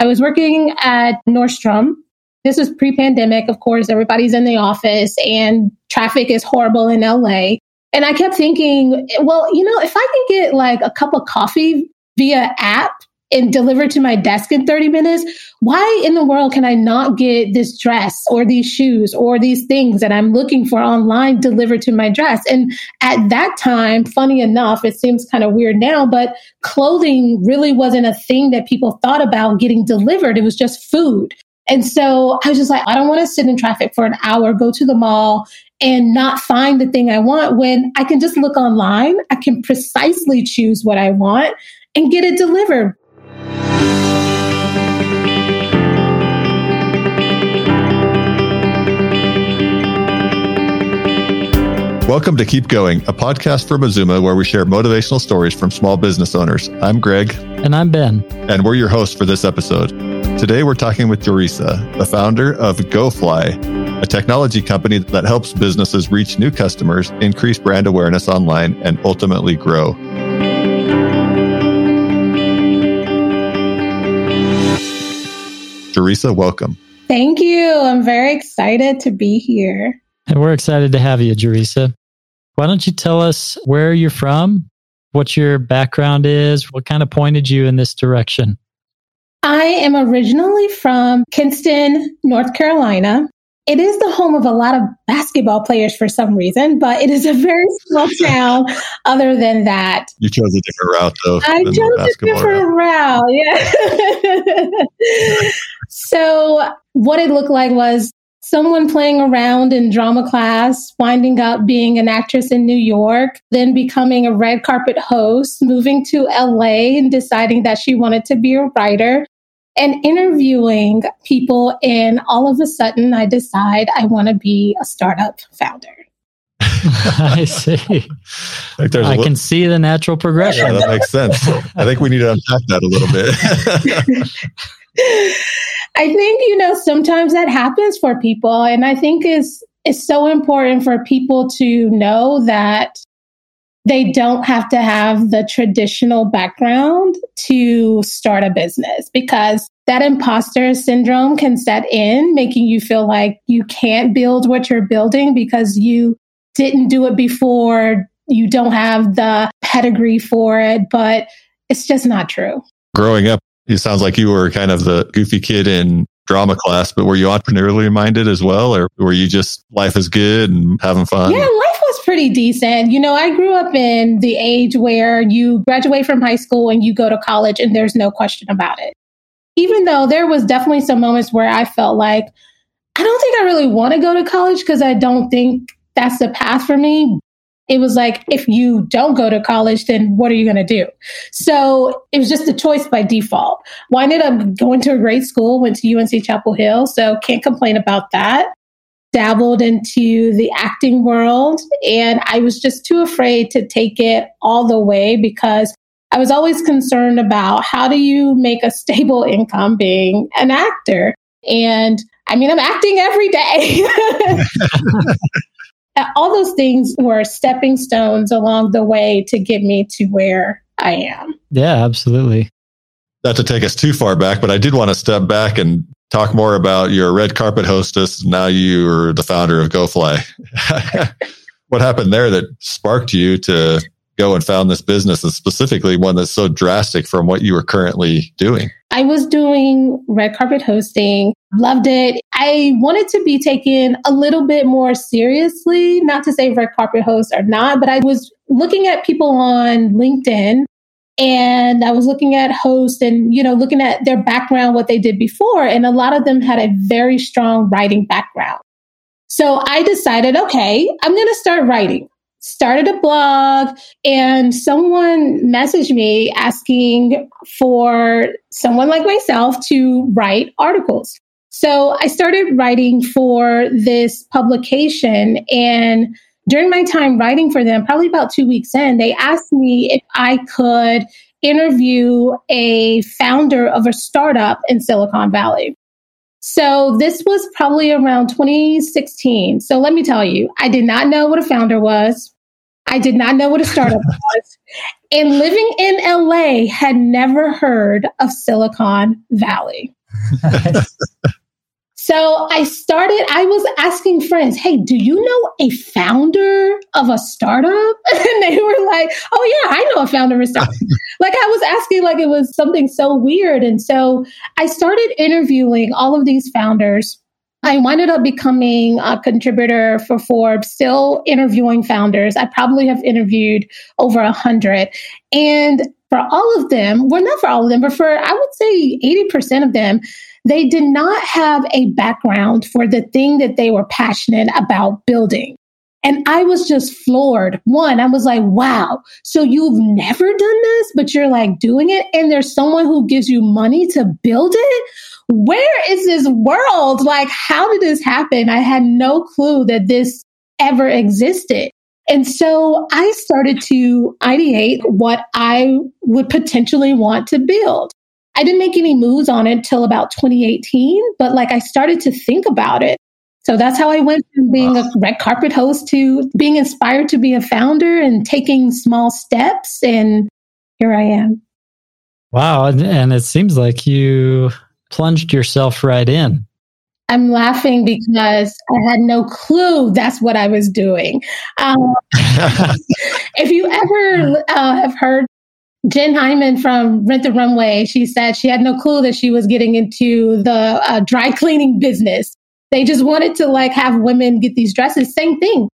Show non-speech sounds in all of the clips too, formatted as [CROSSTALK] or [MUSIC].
I was working at Nordstrom. This was pre pandemic. Of course, everybody's in the office and traffic is horrible in LA. And I kept thinking, well, you know, if I can get like a cup of coffee via app and delivered to my desk in 30 minutes, why in the world can I not get this dress or these shoes or these things that I'm looking for online delivered to my dress? And at that time, funny enough, it seems kind of weird now, but clothing really wasn't a thing that people thought about getting delivered. It was just food. And so I was just like, I don't want to sit in traffic for an hour, go to the mall and not find the thing I want when I can just look online. I can precisely choose what I want and get it delivered. Welcome to Keep Going, a podcast from Mazuma where we share motivational stories from small business owners. I'm Greg. And I'm Ben. And we're your hosts for this episode. Today we're talking with Joresa, the founder of GoFlyy, a technology company that helps businesses reach new customers, increase brand awareness online, and ultimately grow. Joresa, welcome. Thank you. I'm very excited to be here. And we're excited to have you, Joresa. Why don't you tell us where you're from, what your background is, what kind of pointed you in this direction? I am originally from Kinston, North Carolina. It is the home of a lot of basketball players for some reason, but it is a very small [LAUGHS] town other than that. You chose a different route, though. I chose a different route, route yeah. [LAUGHS] so, what it looked like was someone playing around in drama class, winding up being an actress in New York, then becoming a red carpet host, moving to LA and deciding that she wanted to be a writer and interviewing people. And all of a sudden, I decide I want to be a startup founder. [LAUGHS] I see. Like I can see the natural progression. Yeah, that makes sense. I think we need to unpack that a little bit. [LAUGHS] [LAUGHS] I think, you know, sometimes that happens for people. And I think it's, it's so important for people to know that they don't have to have the traditional background to start a business because that imposter syndrome can set in, making you feel like you can't build what you're building because you didn't do it before. You don't have the pedigree for it, but it's just not true. Growing up, it sounds like you were kind of the goofy kid in drama class, but were you entrepreneurially minded as well? Or were you just life is good and having fun? Yeah, life was pretty decent. You know, I grew up in the age where you graduate from high school and you go to college and there's no question about it. Even though there was definitely some moments where I felt like, I don't think I really want to go to college because I don't think that's the path for me it was like, if you don't go to college, then what are you going to do? So it was just a choice by default. Winded up going to a great school, went to UNC Chapel Hill, so can't complain about that. Dabbled into the acting world, and I was just too afraid to take it all the way because I was always concerned about how do you make a stable [LAUGHS] income being an actor? And I mean, I'm acting every day. [LAUGHS] [LAUGHS] Uh, all those things were stepping stones along the way to get me to where I am. Yeah, absolutely. Not to take us too far back, but I did want to step back and talk more about your red carpet hostess. Now you're the founder of GoFlyy. [LAUGHS] what happened there that sparked you to go and found this business and specifically one that's so drastic from what you were currently doing? I was doing red carpet hosting, loved it. I wanted to be taken a little bit more seriously, not to say red carpet hosts are not, but I was looking at people on LinkedIn and I was looking at hosts and, you know, looking at their background, what they did before. And a lot of them had a very strong writing background. So I decided, okay, I'm going to start writing started a blog and someone messaged me asking for someone like myself to write articles. So I started writing for this publication and during my time writing for them, probably about two weeks in, they asked me if I could interview a founder of a startup in Silicon Valley. So this was probably around 2016. So let me tell you, I did not know what a founder was. I did not know what a startup [LAUGHS] was. And living in LA, had never heard of Silicon Valley. [LAUGHS] [LAUGHS] So I started, I was asking friends, hey, do you know a founder of a startup? [LAUGHS] And they were like, oh, yeah, I know a founder of a startup. [LAUGHS] like I was asking, like it was something so weird. And so I started interviewing all of these founders. I ended up becoming a contributor for Forbes, still interviewing founders. I probably have interviewed over a hundred. And for all of them, well, not for all of them, but for I would say 80% of them, they did not have a background for the thing that they were passionate about building. And I was just floored. One, I was like, wow, so you've never done this, but you're like doing it. And there's someone who gives you money to build it. Where is this world? Like, how did this happen? I had no clue that this ever existed. And so I started to ideate what I would potentially want to build. I didn't make any moves on it till about 2018, but like I started to think about it. So that's how I went from being a red carpet host to being inspired to be a founder and taking small steps. And here I am. Wow. And it seems like you plunged yourself right in. I'm laughing because I had no clue that's what I was doing. Um, [LAUGHS] if you ever uh, have heard Jenn Hyman from Rent the Runway, she said she had no clue that she was getting into the uh, dry cleaning business. They just wanted to like have women get these dresses. Same thing.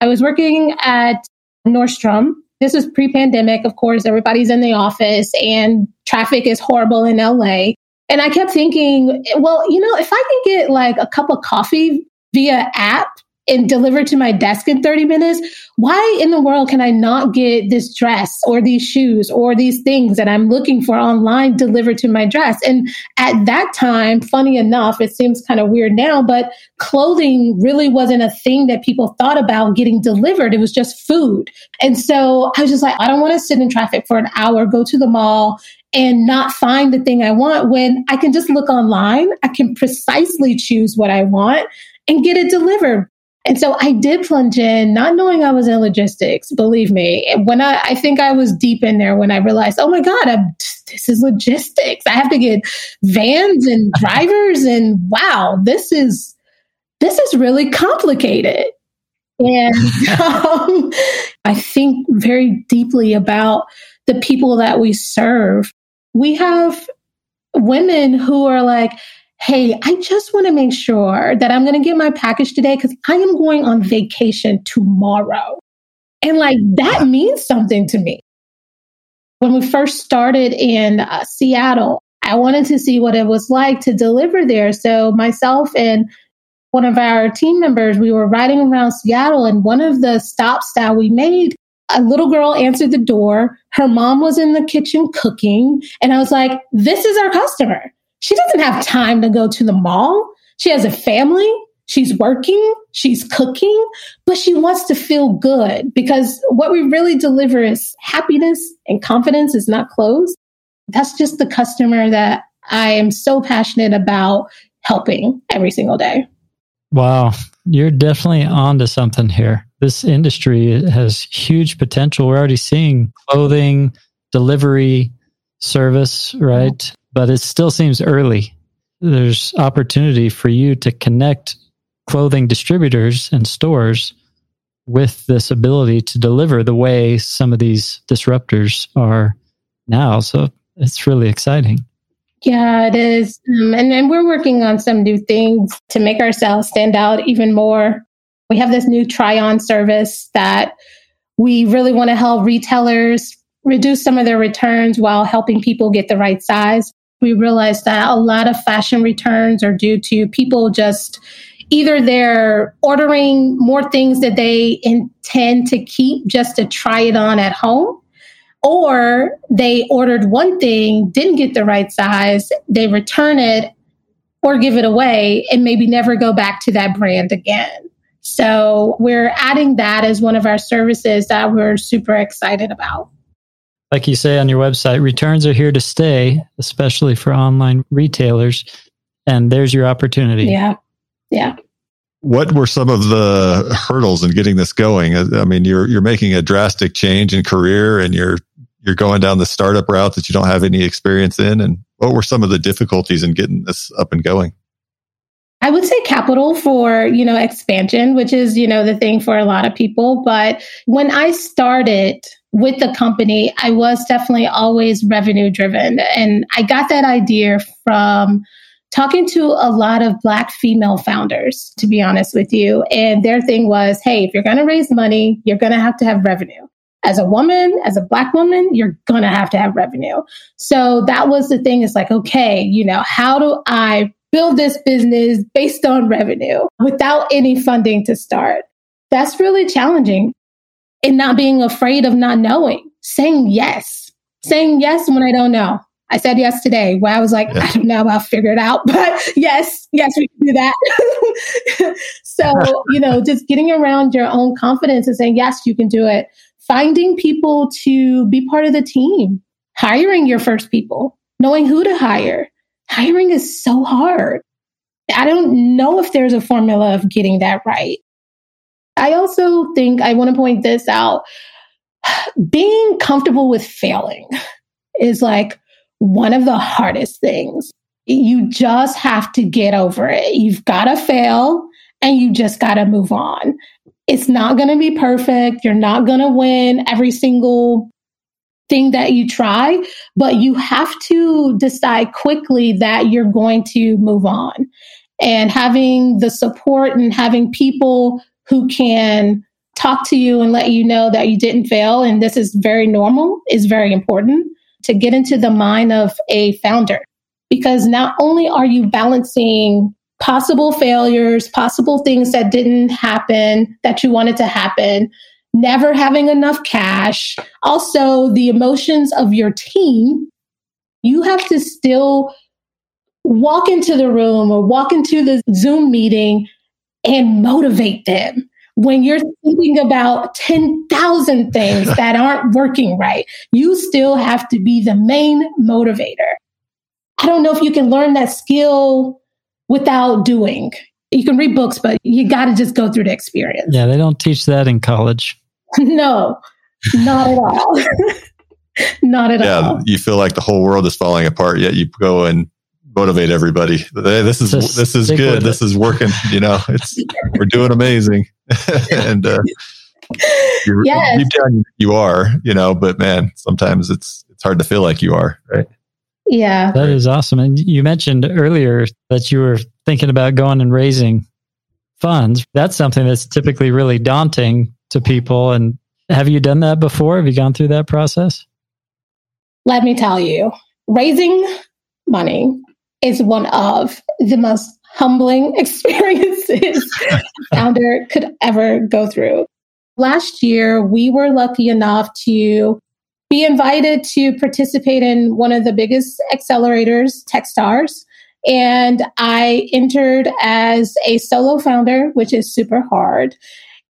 I was working at Nordstrom. This was pre-pandemic. Of course, everybody's in the office and traffic is horrible in LA. And I kept thinking, well, you know, if I can get like a cup of coffee via app and delivered to my desk in 30 minutes, why in the world can I not get this dress or these shoes or these things that I'm looking for online delivered to my dress? And at that time, funny enough, it seems kind of weird now, but clothing really wasn't a thing that people thought about getting delivered. It was just food. And so I was just like, I don't want to sit in traffic for an hour, go to the mall and not find the thing I want when I can just look online. I can precisely choose what I want and get it delivered. And so I did plunge in, not knowing I was in logistics, believe me. When I, I think I was deep in there when I realized, oh my God, I'm, this is logistics. I have to get vans and [LAUGHS] drivers and wow, this is, this is really complicated. And [LAUGHS] um, I think very deeply about the people that we serve. We have women who are like, hey, I just want to make sure that I'm going to get my package today because I am going on vacation tomorrow. And like that means something to me. When we first started in uh, Seattle, I wanted to see what it was like to deliver there. So myself and one of our team members, we were riding around Seattle and one of the stops that we made, a little girl answered the door. Her mom was in the kitchen cooking. And I was like, this is our customer. She doesn't have time to go to the mall. She has a family. She's working, she's cooking, but she wants to feel good because what we really deliver is happiness and confidence is not clothes. That's just the customer that I am so passionate about helping every single day. Wow, you're definitely onto something here. This industry has huge potential. We're already seeing clothing, delivery, service, right? But it still seems early. There's opportunity for you to connect clothing distributors and stores with this ability to deliver the way some of these disruptors are now. So it's really exciting. Yeah, it is. Um, and then we're working on some new things to make ourselves stand out even more. We have this new try on service that we really want to help retailers reduce some of their returns while helping people get the right size we realized that a lot of fashion returns are due to people just either they're ordering more things that they intend to keep just to try it on at home or they ordered one thing didn't get the right size they return it or give it away and maybe never go back to that brand again. So we're adding that as one of our services that we're super excited about like you say on your website, returns are here to stay, especially for online retailers. And there's your opportunity. Yeah. Yeah. what were some of the hurdles in getting this going? I mean, you're you're making a drastic change in career, and you're you're going down the startup route that you don't have any experience in. And what were some of the difficulties in getting this up and going? I would say capital for, you know, expansion, which is, you know, the thing for a lot of people. But when I started with the company, I was definitely always revenue driven. And I got that idea from talking to a lot of Black female founders, to be honest with you. And their thing was, hey, if you're going to raise money, you're going to have to have revenue. As a woman, as a Black woman, you're going to have to have revenue. So that was the thing. It's like, okay, you know, how do I build this business based on revenue without any funding to start? That's really challenging. And not being afraid of not knowing, saying yes, saying yes when I don't know I said yes today where I was like, yeah. I don't know, I'll figure it out. [LAUGHS] But yes, yes, we can do that. [LAUGHS] so, you know, just getting around your own confidence and saying, yes, you can do it. Finding people to be part of the team, hiring your first people, knowing who to hire. Hiring is so hard. I don't know if there's a formula of getting that right. I also think I want to point this out. [SIGHS] Being comfortable with failing is like one of the hardest things. You just have to get over it. You've got to fail and you just got to move on. It's not going to be perfect. You're not going to win every single thing that you try, but you have to decide quickly that you're going to move on. And having the support and having people who can talk to you and let you know that you didn't fail and this is very normal is very important to get into the mind of a founder. Because not only are you balancing possible failures, possible things that didn't happen that you wanted to happen, never having enough cash, also the emotions of your team, you have to still walk into the room or walk into the Zoom meeting and motivate them when you're thinking about 10,000 things [LAUGHS] that aren't working right, you still have to be the main motivator. I don't know if you can learn that skill without doing. You can read books, but you got to just go through the experience. Yeah, they don't teach that in college. [LAUGHS] no, not at all. [LAUGHS] not at yeah, all. Yeah, you feel like the whole world is falling apart, yet you go and motivate everybody. Hey, this is Just this is good. This is working. You know, [LAUGHS] it's we're doing amazing. and uh, yes. deep down you are, you know, but man, sometimes it's it's hard to feel like you are, right? Yeah. That is awesome. And you mentioned earlier that you were thinking about going and raising funds. That's something that's typically really daunting to people. And have you done that before? Have you gone through that process? Let me tell you, raising money is one of the most humbling [LAUGHS] experiences founder could ever go through. Last year, we were lucky enough to be invited to participate in one of the biggest accelerators, Techstars. And I entered as a solo founder, which is super hard.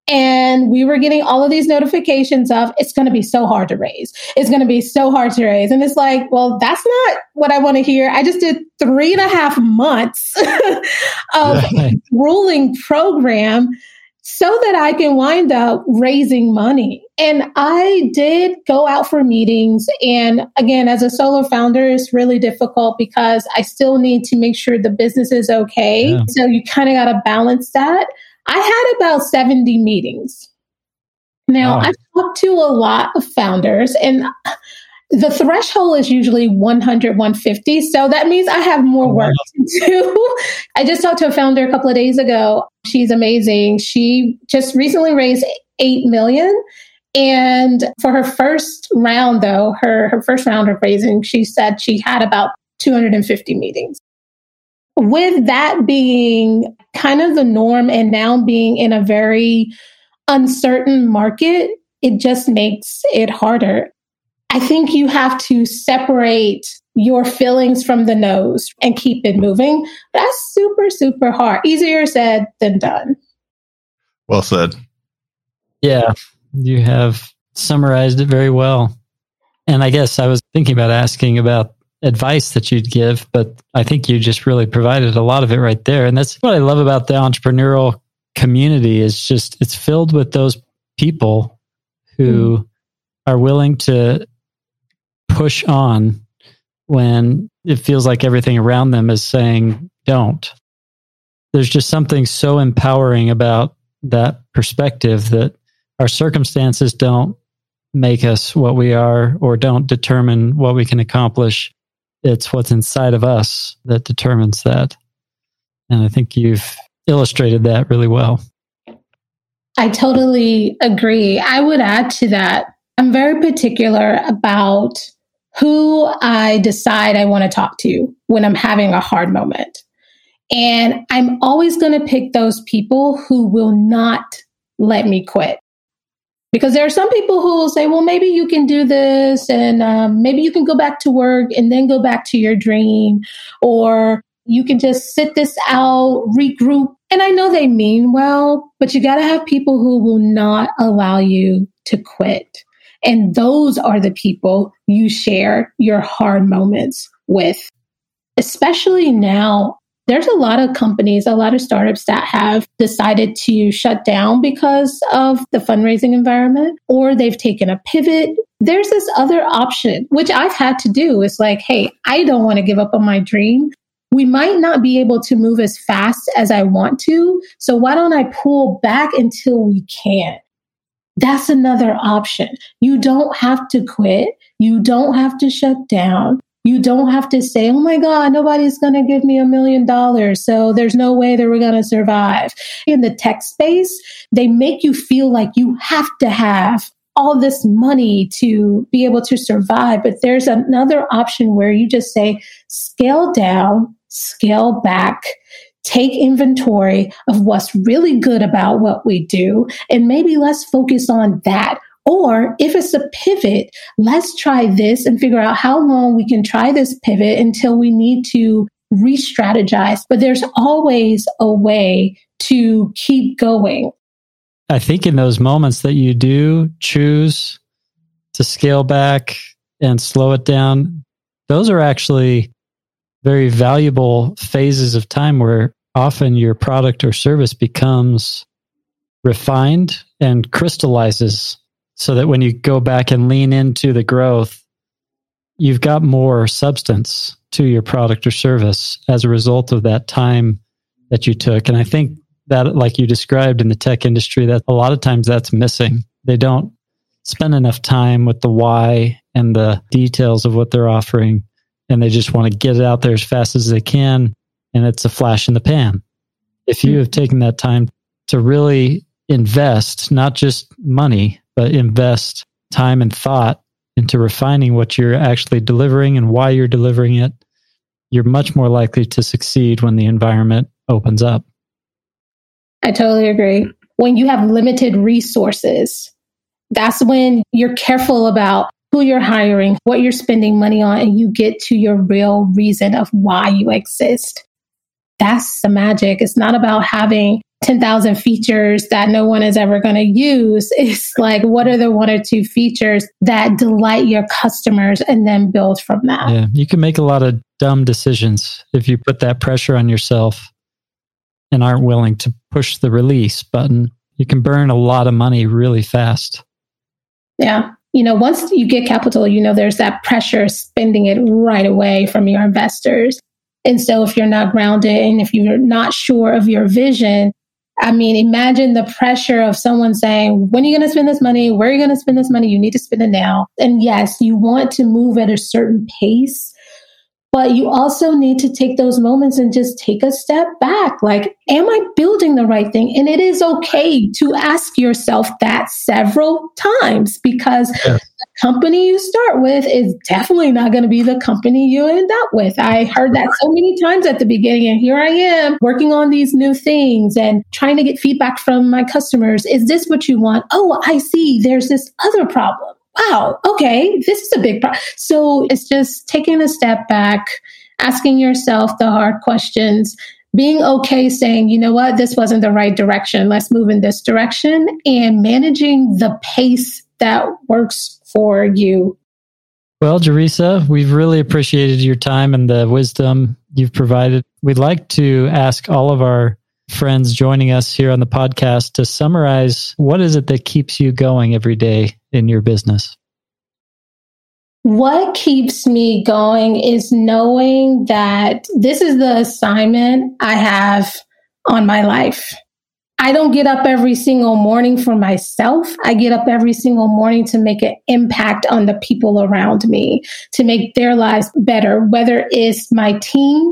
And we were getting all of these notifications of it's going to be so hard to raise. It's going to be so hard to raise. And it's like, well, that's not what I want to hear. I just did three and a half months [LAUGHS] of ruling program so that I can wind up raising money. And I did go out for meetings. And again, as a solo founder, it's really difficult because I still need to make sure the business is okay. Yeah. So you kind of got to balance that. I had about 70 meetings. Now, wow. I've talked to a lot of founders, and the threshold is usually 100, 150. So that means I have more oh, work wow. to do. [LAUGHS] I just talked to a founder a couple of days ago. She's amazing. She just recently raised 8 million. And for her first round, though, her, her first round of raising, she said she had about 250 meetings with that being kind of the norm and now being in a very uncertain market, it just makes it harder. I think you have to separate your feelings from the noes and keep it moving. That's super, super hard. Easier said than done. Well said. Yeah, you have summarized it very well. And I guess I was thinking about asking about advice that you'd give, but I think you just really provided a lot of it right there. And that's what I love about the entrepreneurial community is just it's filled with those people who mm. are willing to push on when it feels like everything around them is saying don't there's just something so empowering about that perspective that our circumstances don't make us what we are or don't determine what we can accomplish. It's what's inside of us that determines that. And I think you've illustrated that really well. I totally agree. I would add to that. I'm very particular about who I decide I want to talk to when I'm having a hard moment. And I'm always going to pick those people who will not let me quit. Because there are some people who will say, well, maybe you can do this and um, maybe you can go back to work and then go back to your dream, or you can just sit this out, regroup. And I know they mean well, but you got to have people who will not allow you to quit. And those are the people you share your hard moments with. Especially now, there's a lot of companies, a lot of startups that have decided to shut down because of the fundraising environment, or they've taken a pivot. There's this other option, which I've had to do is like, hey, I don't want to give up on my dream. We might not be able to move as fast as I want to. So why don't I pull back until we can? That's another option. You don't have to quit. You don't have to shut down. You don't have to say, oh my God, nobody's going to give me a million dollars. So there's no way that we're going to survive. In the tech space, they make you feel like you have to have all this money to be able to survive. But there's another option where you just say, scale down, scale back, take inventory of what's really good about what we do, and maybe let's focus on that or if it's a pivot, let's try this and figure out how long we can try this pivot until we need to re strategize. But there's always a way to keep going. I think in those moments that you do choose to scale back and slow it down, those are actually very valuable phases of time where often your product or service becomes refined and crystallizes so that when you go back and lean into the growth, you've got more substance to your product or service as a result of that time that you took. And I think that, like you described in the tech industry, that a lot of times that's missing. They don't spend enough time with the why and the details of what they're offering. And they just want to get it out there as fast as they can. And it's a flash in the pan. If you have taken that time to really invest, not just money, but invest time and thought into refining what you're actually delivering and why you're delivering it, you're much more likely to succeed when the environment opens up. I totally agree. When you have limited resources, that's when you're careful about who you're hiring, what you're spending money on, and you get to your real reason of why you exist. That's the magic. It's not about having 10,000 features that no one is ever going to use. [LAUGHS] It's like, what are the one or two features that delight your customers and then build from that? Yeah, you can make a lot of dumb decisions if you put that pressure on yourself and aren't willing to push the release button. You can burn a lot of money really fast. Yeah. You know, once you get capital, you know, there's that pressure spending it right away from your investors. And so if you're not grounded and if you're not sure of your vision, I mean, imagine the pressure of someone saying, when are you going to spend this money? Where are you going to spend this money? You need to spend it now. And yes, you want to move at a certain pace, but you also need to take those moments and just take a step back. Like, am I building the right thing? And it is okay to ask yourself that several times because the company you start with is definitely not going to be the company you end up with. I heard that so many times at the beginning, and here I am working on these new things and trying to get feedback from my customers. Is this what you want? Oh, I see. There's this other problem. Wow. Okay. This is a big problem. So it's just taking a step back, asking yourself the hard questions being okay saying, you know what, this wasn't the right direction. Let's move in this direction and managing the pace that works for you. Well, Joresa, we've really appreciated your time and the wisdom you've provided. We'd like to ask all of our friends joining us here on the podcast to summarize what is it that keeps you going every day in your business? What keeps me going is knowing that this is the assignment I have on my life. I don't get up every single morning for myself. I get up every single morning to make an impact on the people around me, to make their lives better, whether it's my team.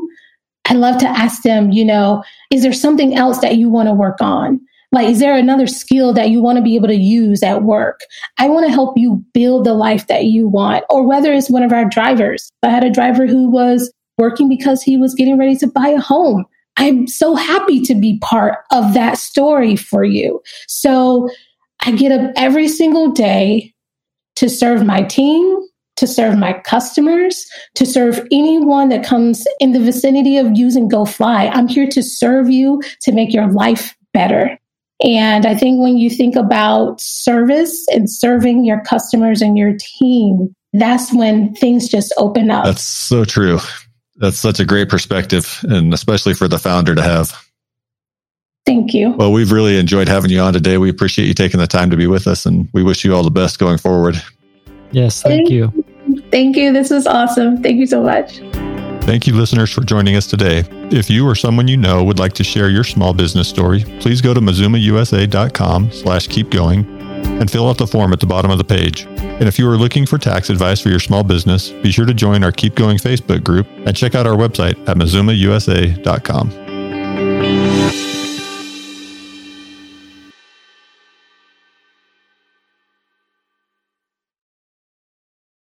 I love to ask them, you know, is there something else that you want to work on? Like, is there another skill that you want to be able to use at work? I want to help you build the life that you want. Or whether it's one of our drivers. I had a driver who was working because he was getting ready to buy a home. I'm so happy to be part of that story for you. So I get up every single day to serve my team, to serve my customers, to serve anyone that comes in the vicinity of using GoFlyy. I'm here to serve you to make your life better. And I think when you think about service and serving your customers and your team, that's when things just open up. That's so true. That's such a great perspective, and especially for the founder to have. Thank you. Well, we've really enjoyed having you on today. We appreciate you taking the time to be with us, and we wish you all the best going forward. Yes, thank, thank you. Thank you. This was awesome. Thank you so much. Thank you, listeners, for joining us today. If you or someone you know would like to share your small business story, please go to mazumausa.com slash keep going and fill out the form at the bottom of the page. And if you are looking for tax advice for your small business, be sure to join our Keep Going Facebook group and check out our website at mazumausa.com.